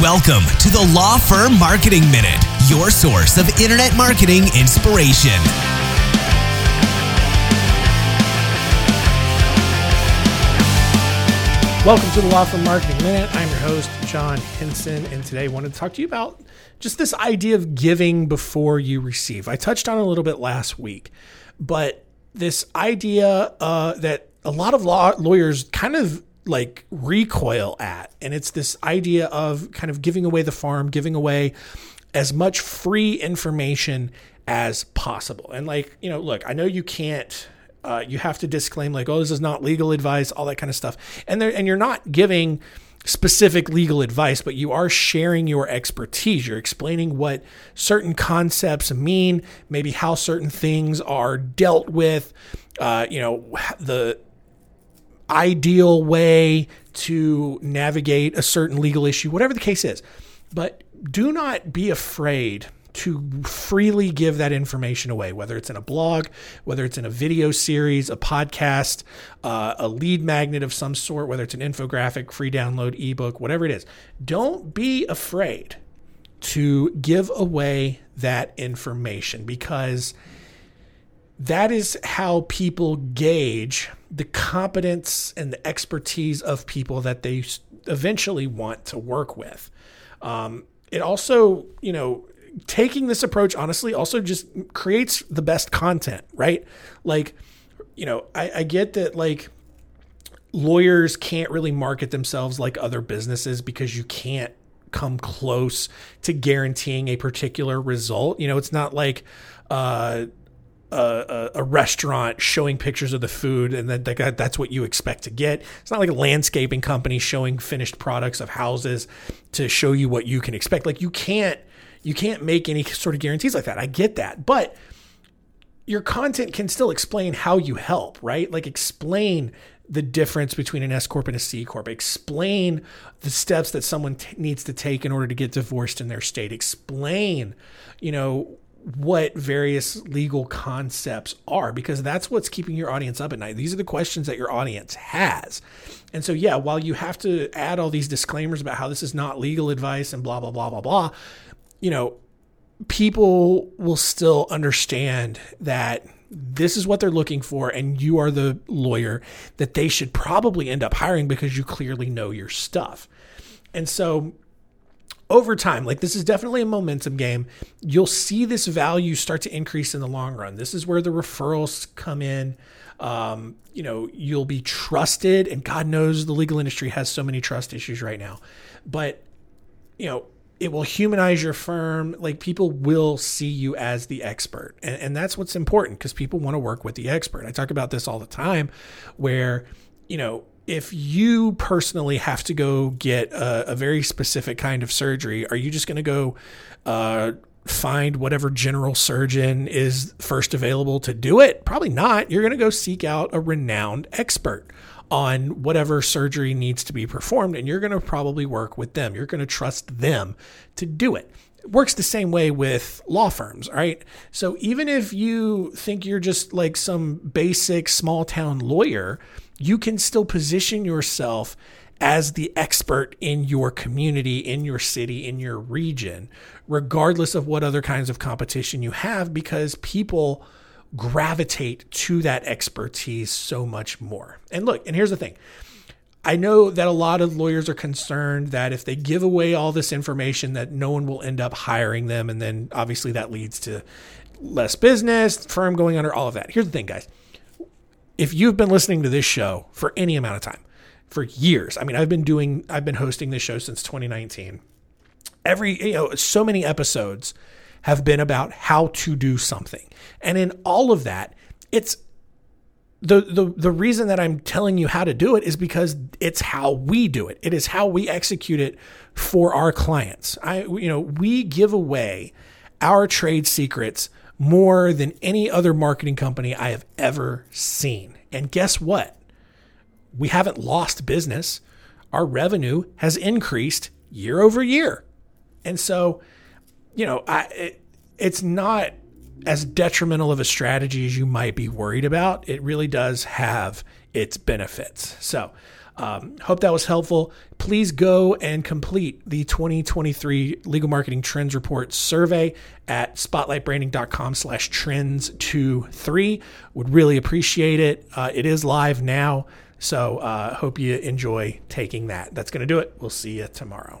Welcome to the Law Firm Marketing Minute, your source of internet marketing inspiration. Welcome to the Law Firm Marketing Minute. I'm your host, John Henson, and today I wanted to talk to you about just this idea of giving before you receive. I touched on a little bit last week, but this idea uh, that a lot of law lawyers kind of like recoil at. And it's this idea of kind of giving away the farm, giving away as much free information as possible. And like, you know, look, I know you can't uh, you have to disclaim like, oh, this is not legal advice, all that kind of stuff. And there and you're not giving specific legal advice, but you are sharing your expertise. You're explaining what certain concepts mean, maybe how certain things are dealt with, uh, you know, the ideal way to navigate a certain legal issue, whatever the case is. But do not be afraid to freely give that information away, whether it's in a blog, whether it's in a video series, a podcast, uh, a lead magnet of some sort, whether it's an infographic, free download, ebook, whatever it is. Don't be afraid to give away that information because that is how people gauge the competence and the expertise of people that they eventually want to work with. Um, it also, you know, taking this approach honestly also just creates the best content, right? Like, you know, I, I get that like lawyers can't really market themselves like other businesses because you can't come close to guaranteeing a particular result. You know, it's not like uh, a, a, restaurant showing pictures of the food and then that's what you expect to get. It's not like a landscaping company showing finished products of houses to show you what you can expect. Like you can't you can't make any sort of guarantees like that. I get that. But your content can still explain how you help, right? Like explain the difference between an S corp and a C corp. Explain the steps that someone t- needs to take in order to get divorced in their state. Explain, you know, what various legal concepts are because that's what's keeping your audience up at night. These are the questions that your audience has. And so, yeah, while you have to add all these disclaimers about how this is not legal advice and blah, blah, blah, blah, blah, you know, people will still understand that this is what they're looking for and you are the lawyer that they should probably end up hiring because you clearly know your stuff. And so, over time, like this is definitely a momentum game. You'll see this value start to increase in the long run. This is where the referrals come in. Um, you know, you'll be trusted, and God knows the legal industry has so many trust issues right now. But, you know, it will humanize your firm. Like people will see you as the expert. And, and that's what's important because people want to work with the expert. I talk about this all the time where, you know, if you personally have to go get a, a very specific kind of surgery, are you just going to go uh, find whatever general surgeon is first available to do it? Probably not. You're going to go seek out a renowned expert on whatever surgery needs to be performed, and you're going to probably work with them. You're going to trust them to do it. Works the same way with law firms, right? So even if you think you're just like some basic small town lawyer, you can still position yourself as the expert in your community, in your city, in your region, regardless of what other kinds of competition you have, because people gravitate to that expertise so much more. And look, and here's the thing. I know that a lot of lawyers are concerned that if they give away all this information that no one will end up hiring them and then obviously that leads to less business, firm going under all of that. Here's the thing, guys if you've been listening to this show for any amount of time, for years, I mean, I've been doing, I've been hosting this show since 2019. Every, you know, so many episodes have been about how to do something. And in all of that, it's the, the the reason that I'm telling you how to do it is because it's how we do it. It is how we execute it for our clients. I you know, we give away our trade secrets more than any other marketing company I have ever seen. And guess what? We haven't lost business. Our revenue has increased year over year. And so, you know, I, it, it's not as detrimental of a strategy as you might be worried about. It really does have its benefits. So, Um, hope that was helpful. Please go and complete the 2023 Legal Marketing Trends Report survey at spotlightbranding.com slash trends 23. Would really appreciate it. Uh, it is live now. So uh, hope you enjoy taking that. That's going to do it. We'll see you tomorrow.